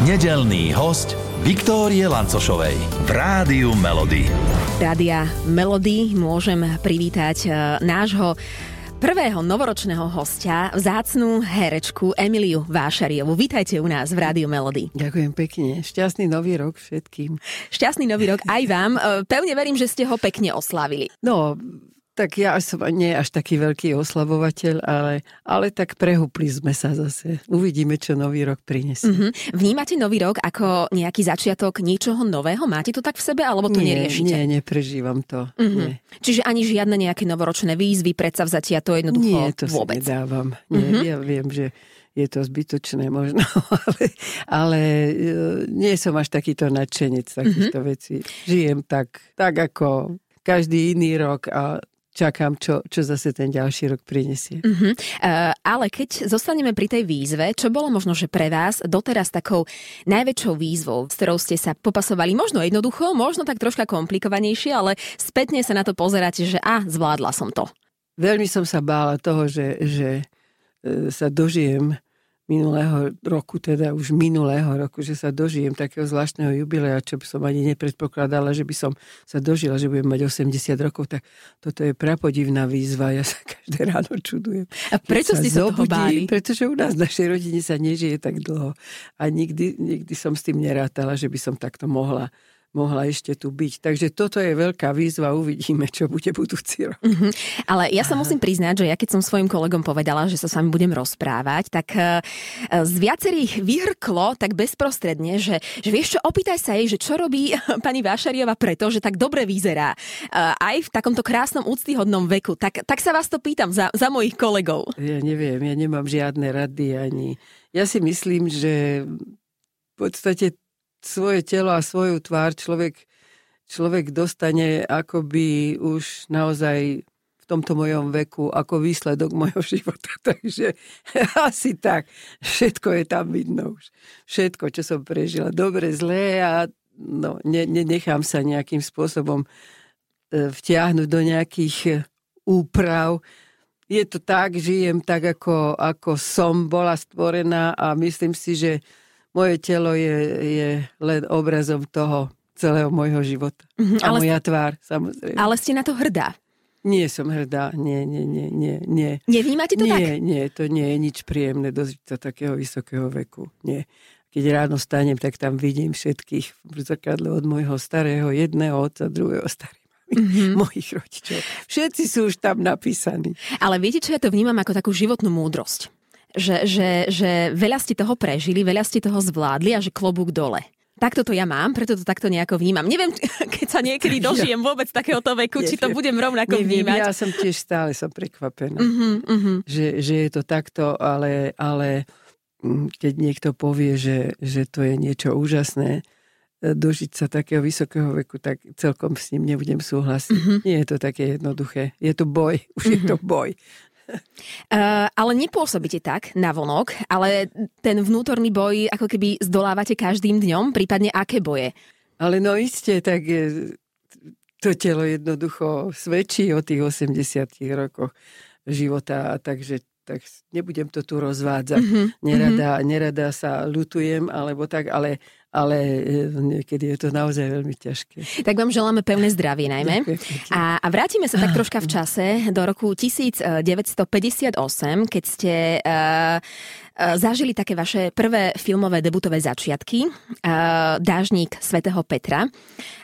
Nedelný host Viktórie Lancošovej v Rádiu Melody. Rádia Melody môžem privítať e, nášho prvého novoročného hostia, vzácnú herečku Emiliu Vášariovu. Vítajte u nás v Rádiu Melody. Ďakujem pekne. Šťastný nový rok všetkým. Šťastný nový rok aj vám. E, pevne verím, že ste ho pekne oslavili. No, tak ja som nie až taký veľký oslavovateľ, ale, ale tak prehúpli sme sa zase. Uvidíme, čo nový rok prinesie. Mm-hmm. Vnímate nový rok ako nejaký začiatok niečoho nového? Máte to tak v sebe, alebo to nie, neriešite? Nie, neprežívam to. Mm-hmm. Nie. Čiže ani žiadne nejaké novoročné výzvy, predsavzatia, to jednoducho nie, to vôbec. si nedávam. Nie, Mhm. Ja viem, že je to zbytočné možno, ale, ale e, nie som až takýto nadšenec takýchto Mhm. vecí. Žijem tak, tak ako každý iný rok a čakám, čo, čo zase ten ďalší rok prinesie. Uh-huh. Uh, ale keď zostaneme pri tej výzve, čo bolo možno, že pre vás doteraz takou najväčšou výzvou, s ktorou ste sa popasovali možno jednoducho, možno tak troška komplikovanejšie, ale spätne sa na to pozeráte, že a, zvládla som to. Veľmi som sa bála toho, že, že e, sa dožijem minulého roku, teda už minulého roku, že sa dožijem takého zvláštneho jubilea, čo by som ani nepredpokladala, že by som sa dožila, že budem mať 80 rokov, tak toto je prapodivná výzva, ja sa každé ráno čudujem. A prečo ste sa toho báli? Pretože u nás v našej rodine sa nežije tak dlho a nikdy, nikdy som s tým nerátala, že by som takto mohla mohla ešte tu byť. Takže toto je veľká výzva, uvidíme, čo bude budúci rok. Uh-huh. Ale ja sa musím priznať, že ja keď som svojim kolegom povedala, že sa s vami budem rozprávať, tak uh, z viacerých vyhrklo tak bezprostredne, že, že vieš čo, opýtaj sa jej, že čo robí pani Vášariova preto, že tak dobre vyzerá. Uh, aj v takomto krásnom úctyhodnom veku. Tak, tak sa vás to pýtam za, za mojich kolegov. Ja neviem, ja nemám žiadne rady ani... Ja si myslím, že v podstate svoje telo a svoju tvár človek, človek dostane akoby už naozaj v tomto mojom veku ako výsledok mojho života. Takže asi tak. Všetko je tam vidno už. Všetko, čo som prežila. Dobre, zlé a no, ne, ne, nechám sa nejakým spôsobom e, vtiahnuť do nejakých e, úprav. Je to tak, žijem tak, ako, ako som bola stvorená a myslím si, že moje telo je, je len obrazom toho celého môjho života. Mhm, A ale- moja tvár, samozrejme. Ale ste na to hrdá. Nie som hrdá, nie, nie, nie, nie, nie. Nevnímate to tak? nie, nie, to nie je nič príjemné dožiť sa takého vysokého veku. Nie. Keď ráno stanem, tak tam vidím všetkých v zrkadle od môjho starého jedného otca, druhého starého Mhm. mojich rodičov. Všetci sú už tam napísaní. Ale viete, čo ja to vnímam ako takú životnú múdrosť? Že, že, že veľa ste toho prežili, veľa ste toho zvládli a že klobúk dole. Takto to ja mám, preto to takto nejako vnímam. Neviem, keď sa niekedy dožijem vôbec takéhoto veku, či to Neviem. budem rovnako Neviem, vnímať. ja som tiež stále som prekvapená, Uh-huh, uh-huh. že, že je to takto, ale, ale mm, keď niekto povie, že, že to je niečo úžasné, e, dožiť sa takého vysokého veku, tak celkom s ním nebudem súhlasiť. Mhm. Nie je to také jednoduché. Je to boj. Už je to boj. Uh, ale nepôsobíte tak na vonok, ale ten vnútorný boj ako keby zdolávate každým dňom, prípadne aké boje? Ale no iste, tak e, to telo jednoducho svedčí o tých 80 rokoch života, takže tak nebudem to tu rozvádzať. Uh-huh. Nerada, nerada sa lutujem, alebo tak, ale, ale e, niekedy je to naozaj veľmi ťažké. Tak vám želáme pevné zdravie najmä. Ďakujem. A, a vrátime sa tak troška v čase do roku 1958, keď ste uh, zažili také vaše prvé filmové debutové začiatky. Uh, Dážnik svätého Petra,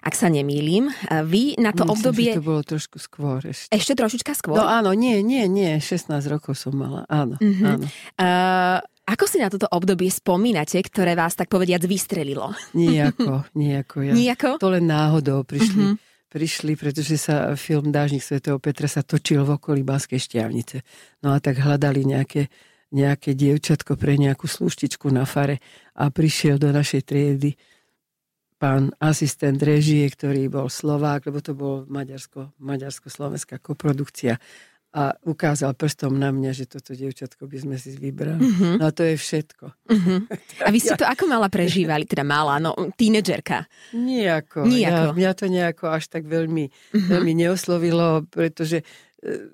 ak sa nemýlim. Uh, vy na to Myslím, obdobie... to bolo trošku skôr ešte. Ešte trošička skôr? No áno, nie, nie, nie, 16 rokov som mala, áno, Mhm. áno. Uh, ako si na toto obdobie spomínate, ktoré vás tak povediac vystrelilo? Nijako, nijako. Ja. Nijako? To len náhodou prišli. Mhm. Prišli, pretože sa film Dážnik svätého Petra sa točil v okolí Banskej šťavnice. No a tak hľadali nejaké, nejaké dievčatko pre nejakú sluštičku na fare a prišiel do našej triedy pán asistent režie, ktorý bol Slovák, lebo to bol Maďarsko, maďarsko-slovenská koprodukcia a ukázal prstom na mňa, že toto dievčatko by sme si vybrali. Mhm. No a to je všetko. Uh-huh. A vy ste to ako mala prežívali? Teda mala, no tínedžerka. Nijako. Nijako. Ja, mňa to nejako až tak veľmi, Mhm. veľmi neoslovilo, pretože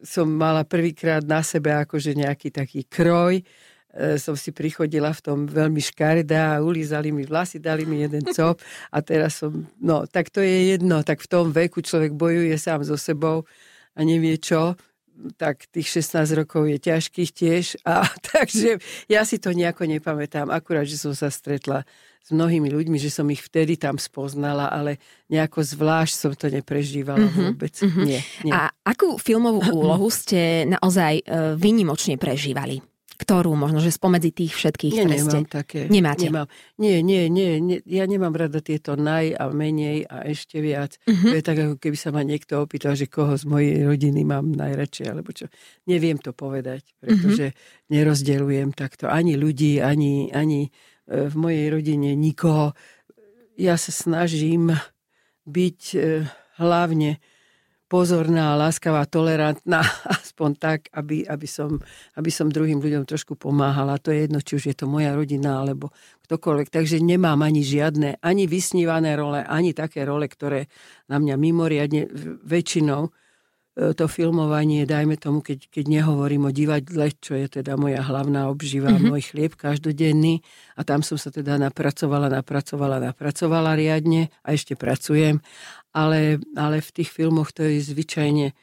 som mala prvýkrát na sebe akože nejaký taký kroj, e, som si prichodila v tom veľmi škaredá a ulízali mi vlasy, dali mi jeden cop a teraz som, no tak to je jedno, tak v tom veku človek bojuje sám so sebou a nevie čo, tak tých 16 rokov je ťažkých tiež a takže ja si to nejako nepamätám, akurát, že som sa stretla s mnohými ľuďmi, že som ich vtedy tam spoznala, ale nejako zvlášť som to neprežívala mm-hmm, vôbec. Mm-hmm. Nie, nie. A akú filmovú úlohu ste naozaj uh, vynimočne prežívali? Ktorú možno, že spomedzi tých všetkých, Nie, ktoré nemám ste... také. Nemáte? Nemám. Nie, nie, nie, nie, ja nemám rada tieto naj a menej a ešte viac. Mhm. To je tak, ako keby sa ma niekto opýtal, že koho z mojej rodiny mám najradšej, alebo čo. Neviem to povedať, pretože nerozdeľujem takto ani ľudí, ani, ani e, v mojej rodine nikoho. Ja sa snažím byť e, hlavne pozorná, láskavá, tolerantná, aspoň tak, aby, aby, som, aby som druhým ľuďom trošku pomáhala. To je jedno, či už je to moja rodina, alebo ktokoľvek. Takže nemám ani žiadne, ani vysnívané role, ani také role, ktoré na mňa mimoriadne väčšinou e, to filmovanie, dajme tomu, keď, keď nehovorím o divadle, čo je teda moja hlavná obživa, mm-hmm. môj chlieb každodenný a tam som sa teda napracovala, napracovala, napracovala riadne a ešte pracujem ale, ale v tých filmoch to je zvyčajne e,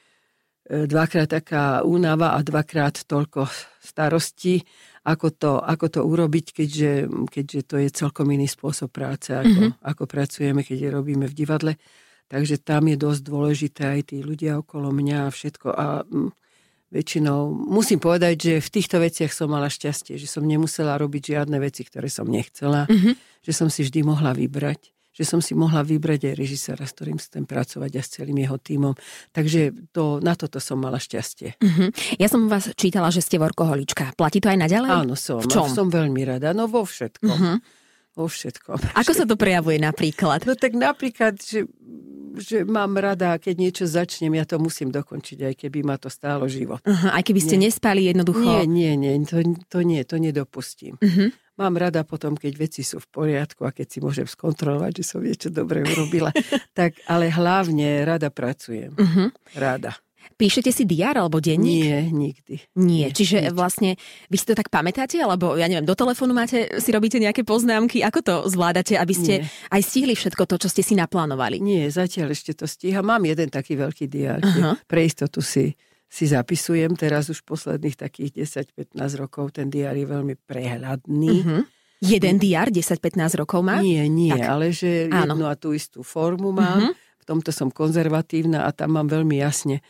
dvakrát taká únava a dvakrát toľko starostí, ako to, ako to urobiť, keďže, keďže to je celkom iný spôsob práce, ako, mm-hmm. ako pracujeme, keď robíme v divadle. Takže tam je dosť dôležité aj tí ľudia okolo mňa a všetko. A m, väčšinou musím povedať, že v týchto veciach som mala šťastie, že som nemusela robiť žiadne veci, ktoré som nechcela, mm-hmm. že som si vždy mohla vybrať že som si mohla vybrať aj režisera, s ktorým chcem pracovať a s celým jeho tímom. Takže to, na toto som mala šťastie. Uh-huh. Ja som vás čítala, že ste workoholička. Platí to aj naďalej? Áno, som. V čom? Som veľmi rada. No vo všetkom. Uh-huh. Vo všetkom. Ako sa to prejavuje napríklad? No tak napríklad, že, že mám rada, keď niečo začnem, ja to musím dokončiť, aj keby ma to stálo život. Uh-huh. Aj keby ste nie. nespali jednoducho? Nie, nie, nie, to, to nie, to nedopustím. Uh-huh. Mám rada potom, keď veci sú v poriadku a keď si môžem skontrolovať, že som niečo dobre urobila. tak, ale hlavne rada pracujem. Uh-huh. Rada. Píšete si diár alebo denník? Nie, nikdy. Nie, čiže nič. vlastne vy si to tak pamätáte, alebo ja neviem, do telefónu máte, si robíte nejaké poznámky, ako to zvládate, aby ste Nie. aj stihli všetko to, čo ste si naplánovali? Nie, zatiaľ ešte to stíha. Mám jeden taký veľký diár, uh-huh. pre istotu si si zapisujem teraz už posledných takých 10-15 rokov. Ten diár je veľmi prehľadný. Uh-huh. Jeden diár 10-15 rokov má? Nie, nie, tak. ale že Áno. jednu a tú istú formu mám. Uh-huh. V tomto som konzervatívna a tam mám veľmi jasne.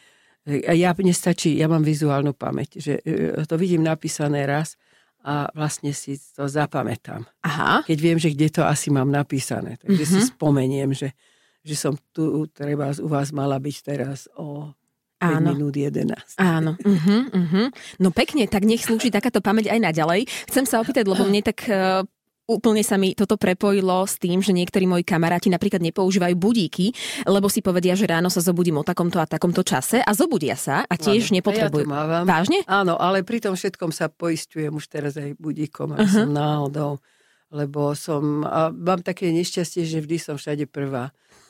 Ja nestačí, ja mám vizuálnu pamäť, že e, to vidím napísané raz a vlastne si to zapamätám. Aha. Keď viem, že kde to asi mám napísané. Takže uh-huh. si spomeniem, že, že som tu treba u vás mala byť teraz o Áno. minút 11. Áno. Uh-huh, uh-huh. No pekne, tak nech slúži takáto pamäť aj naďalej. Chcem sa opýtať, lebo mne tak uh, úplne sa mi toto prepojilo s tým, že niektorí moji kamaráti napríklad nepoužívajú budíky, lebo si povedia, že ráno sa zobudím o takomto a takomto čase a zobudia sa a tiež áno, nepotrebujú. Ja mávam. Vážne? Áno, ale pri tom všetkom sa poistujem už teraz aj budíkom, aby uh-huh. som náhodou lebo som, a mám také nešťastie, že vždy som všade prvá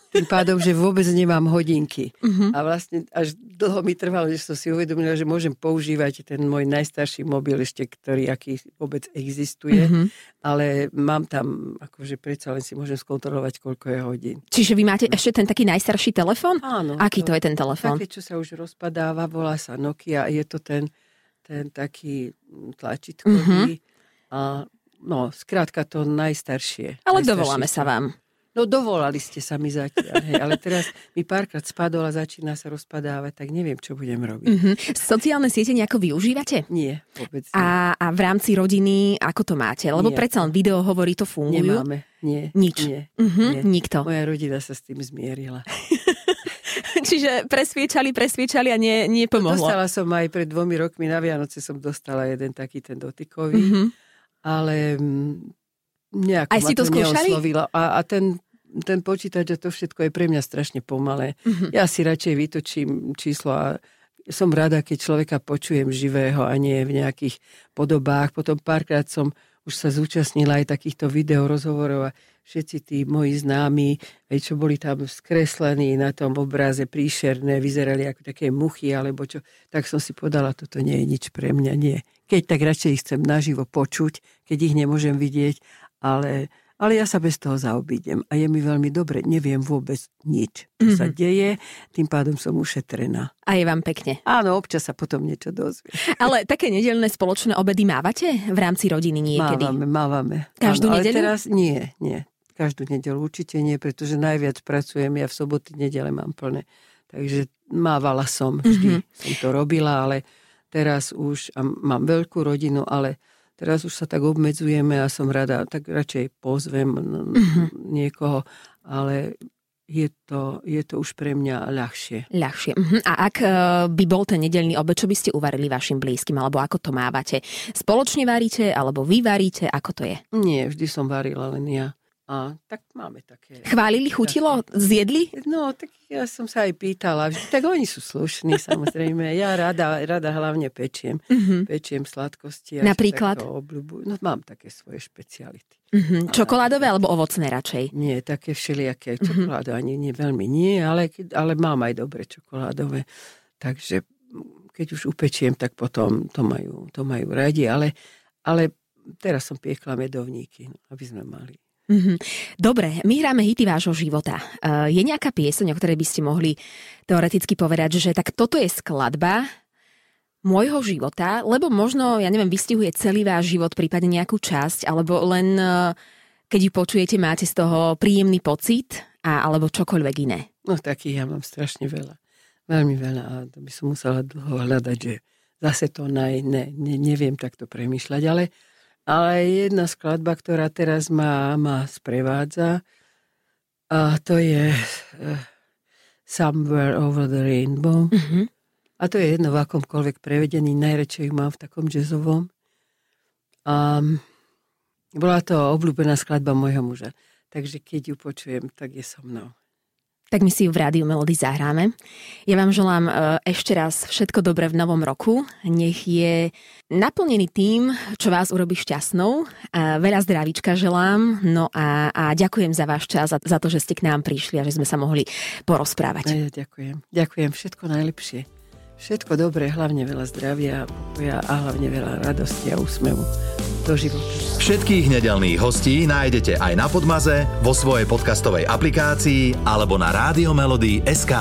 tým pádom, že vôbec nemám hodinky. Uh-huh. A vlastne až dlho mi trvalo, že som si uvedomila, že môžem používať ten môj najstarší mobil ešte, ktorý aký vôbec existuje, uh-huh. ale mám tam, akože predsa len si môžem skontrolovať, koľko je hodín. Čiže vy máte ešte ten taký najstarší telefón? Áno. Aký to, to je ten telefón? Také, čo sa už rozpadáva, volá sa Nokia. Je to ten, ten taký tlačítkový. Uh-huh. A no, skrátka to najstaršie. Ale najstaršie dovoláme sa vám. No dovolali ste sa mi zatiaľ, hej, ale teraz mi párkrát spadol a začína sa rozpadávať, tak neviem, čo budem robiť. Mm-hmm. Sociálne siete nejako využívate? Nie, vôbec nie. A, a v rámci rodiny, ako to máte? Lebo nie. predsa len video hovorí, to fungujú. Nemáme, nie. Nič? Nie, mm-hmm, nie. Nikto? Moja rodina sa s tým zmierila. Čiže presviečali, presviečali a nie, nie pomohlo. Dostala som aj pred dvomi rokmi na Vianoce som dostala jeden taký ten dotykový, mm-hmm. ale mm, nejako Aj si to, to skúšali? A, a ten, ten počítač a to všetko je pre mňa strašne pomalé. Mm-hmm. Ja si radšej vytočím číslo a som rada, keď človeka počujem živého a nie v nejakých podobách. Potom párkrát som už sa zúčastnila aj takýchto videorozhovorov a všetci tí moji známi, čo boli tam skreslení na tom obraze príšerné, vyzerali ako také muchy alebo čo, tak som si podala, toto nie je nič pre mňa, nie. Keď tak radšej ich chcem naživo počuť, keď ich nemôžem vidieť, ale ale ja sa bez toho zaobídem a je mi veľmi dobre. Neviem vôbec nič, čo mm-hmm. sa deje, tým pádom som ušetrená. A je vám pekne. Áno, občas sa potom niečo dozvie. Ale také nedelné spoločné obedy mávate v rámci rodiny niekedy? Mávame, mávame. Každú Áno, nedeľu? Ale teraz nie, nie. Každú nedelu určite nie, pretože najviac pracujem, ja v soboty, nedele mám plné. Takže mávala som, vždy mm-hmm. som to robila, ale teraz už a mám veľkú rodinu, ale Teraz už sa tak obmedzujeme a som rada, tak radšej pozvem mm-hmm. niekoho, ale je to, je to už pre mňa ľahšie. Ľahšie. Uh-huh. A ak uh, by bol ten nedelný obed, čo by ste uvarili vašim blízkym, alebo ako to mávate? Spoločne varíte, alebo vy varíte, ako to je? Nie, vždy som varila len ja. A tak máme také... Chválili, chutilo, zjedli? No, tak ja som sa aj pýtala. Tak oni sú slušní, samozrejme. Ja rada, rada hlavne pečiem. Uh-huh. Pečiem sladkosti. Napríklad? Obľubu. No, mám také svoje špeciality. Uh-huh. Čokoládové alebo ovocné radšej? Nie, také všelijaké. Čokoládo uh-huh. ani nie, veľmi nie, ale, ale mám aj dobre čokoládové. Takže keď už upečiem, tak potom to majú, to majú radi. Ale, ale teraz som piekla medovníky, aby sme mali Mm-hmm. Dobre, my hráme hity vášho života. Uh, je nejaká pieseň, o ktorej by ste mohli teoreticky povedať, že tak toto je skladba môjho života, lebo možno, ja neviem, vystihuje celý váš život, prípadne nejakú časť, alebo len uh, keď ju počujete, máte z toho príjemný pocit, a, alebo čokoľvek iné. No takých ja mám strašne veľa. Veľmi veľa a to by som musela dlho hľadať, že zase to naj, ne, ne, neviem takto premyšľať, ale ale jedna skladba, ktorá teraz ma, ma sprevádza, a to je uh, Somewhere Over the Rainbow. Mm-hmm. A to je jedno v akomkoľvek prevedení, najradšej ju mám v takom jazzovom. A bola to obľúbená skladba môjho muža. Takže keď ju počujem, tak je so mnou tak my si ju v Rádiu Melody zahráme. Ja vám želám e, ešte raz všetko dobré v novom roku. Nech je naplnený tým, čo vás urobí šťastnou. Veľa zdravíčka želám. No a, a ďakujem za váš čas, za, za to, že ste k nám prišli a že sme sa mohli porozprávať. Ja, ďakujem. Ďakujem. Všetko najlepšie. Všetko dobré, hlavne veľa zdravia, a hlavne veľa radosti a úsmevu do života. Všetkých nedelných hostí nájdete aj na Podmaze, vo svojej podcastovej aplikácii alebo na SK.